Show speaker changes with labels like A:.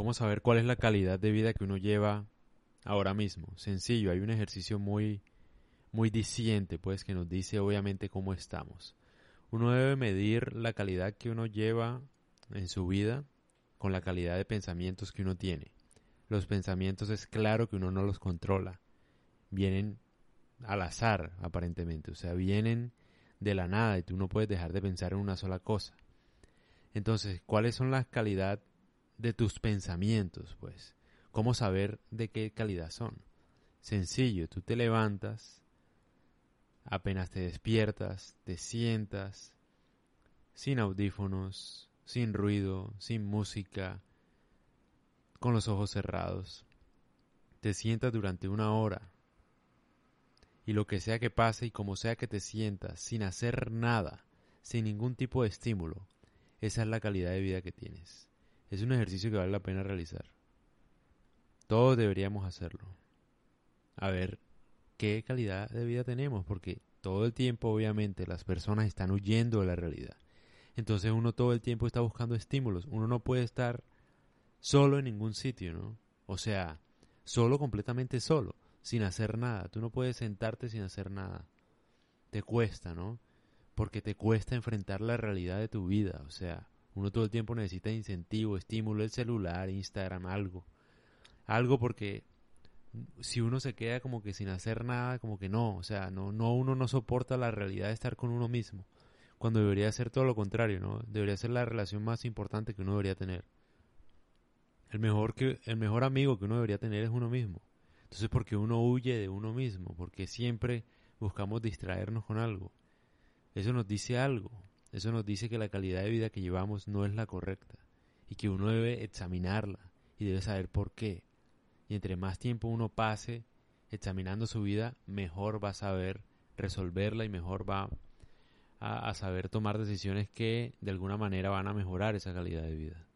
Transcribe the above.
A: ¿Cómo saber cuál es la calidad de vida que uno lleva ahora mismo? Sencillo, hay un ejercicio muy, muy diciente, pues, que nos dice obviamente cómo estamos. Uno debe medir la calidad que uno lleva en su vida con la calidad de pensamientos que uno tiene. Los pensamientos es claro que uno no los controla. Vienen al azar, aparentemente. O sea, vienen de la nada y tú no puedes dejar de pensar en una sola cosa. Entonces, ¿cuáles son las calidad de tus pensamientos? Pues, ¿cómo saber de qué calidad son? Sencillo, tú te levantas, apenas te despiertas, te sientas, sin audífonos, sin ruido, sin música, con los ojos cerrados. Te sientas durante una hora y lo que sea que pase y como sea que te sientas, sin hacer nada, sin ningún tipo de estímulo, esa es la calidad de vida que tienes. Es un ejercicio que vale la pena realizar. Todos deberíamos hacerlo. A ver qué calidad de vida tenemos, porque todo el tiempo obviamente las personas están huyendo de la realidad. Entonces uno todo el tiempo está buscando estímulos. Uno no puede estar solo en ningún sitio, ¿no? O sea, solo completamente solo, sin hacer nada. Tú no puedes sentarte sin hacer nada. Te cuesta, ¿no? Porque te cuesta enfrentar la realidad de tu vida. O sea, uno todo el tiempo necesita incentivo, estímulo, el celular, Instagram, algo. Algo porque si uno se queda como que sin hacer nada, como que no, o sea, no, no uno no soporta la realidad de estar con uno mismo, cuando debería ser todo lo contrario, ¿no? Debería ser la relación más importante que uno debería tener. El mejor que el mejor amigo que uno debería tener es uno mismo. Entonces, porque uno huye de uno mismo, porque siempre buscamos distraernos con algo. Eso nos dice algo. Eso nos dice que la calidad de vida que llevamos no es la correcta y que uno debe examinarla y debe saber por qué. Y entre más tiempo uno pase examinando su vida, mejor va a saber resolverla y mejor va a, saber tomar decisiones que de alguna manera van a mejorar esa calidad de vida.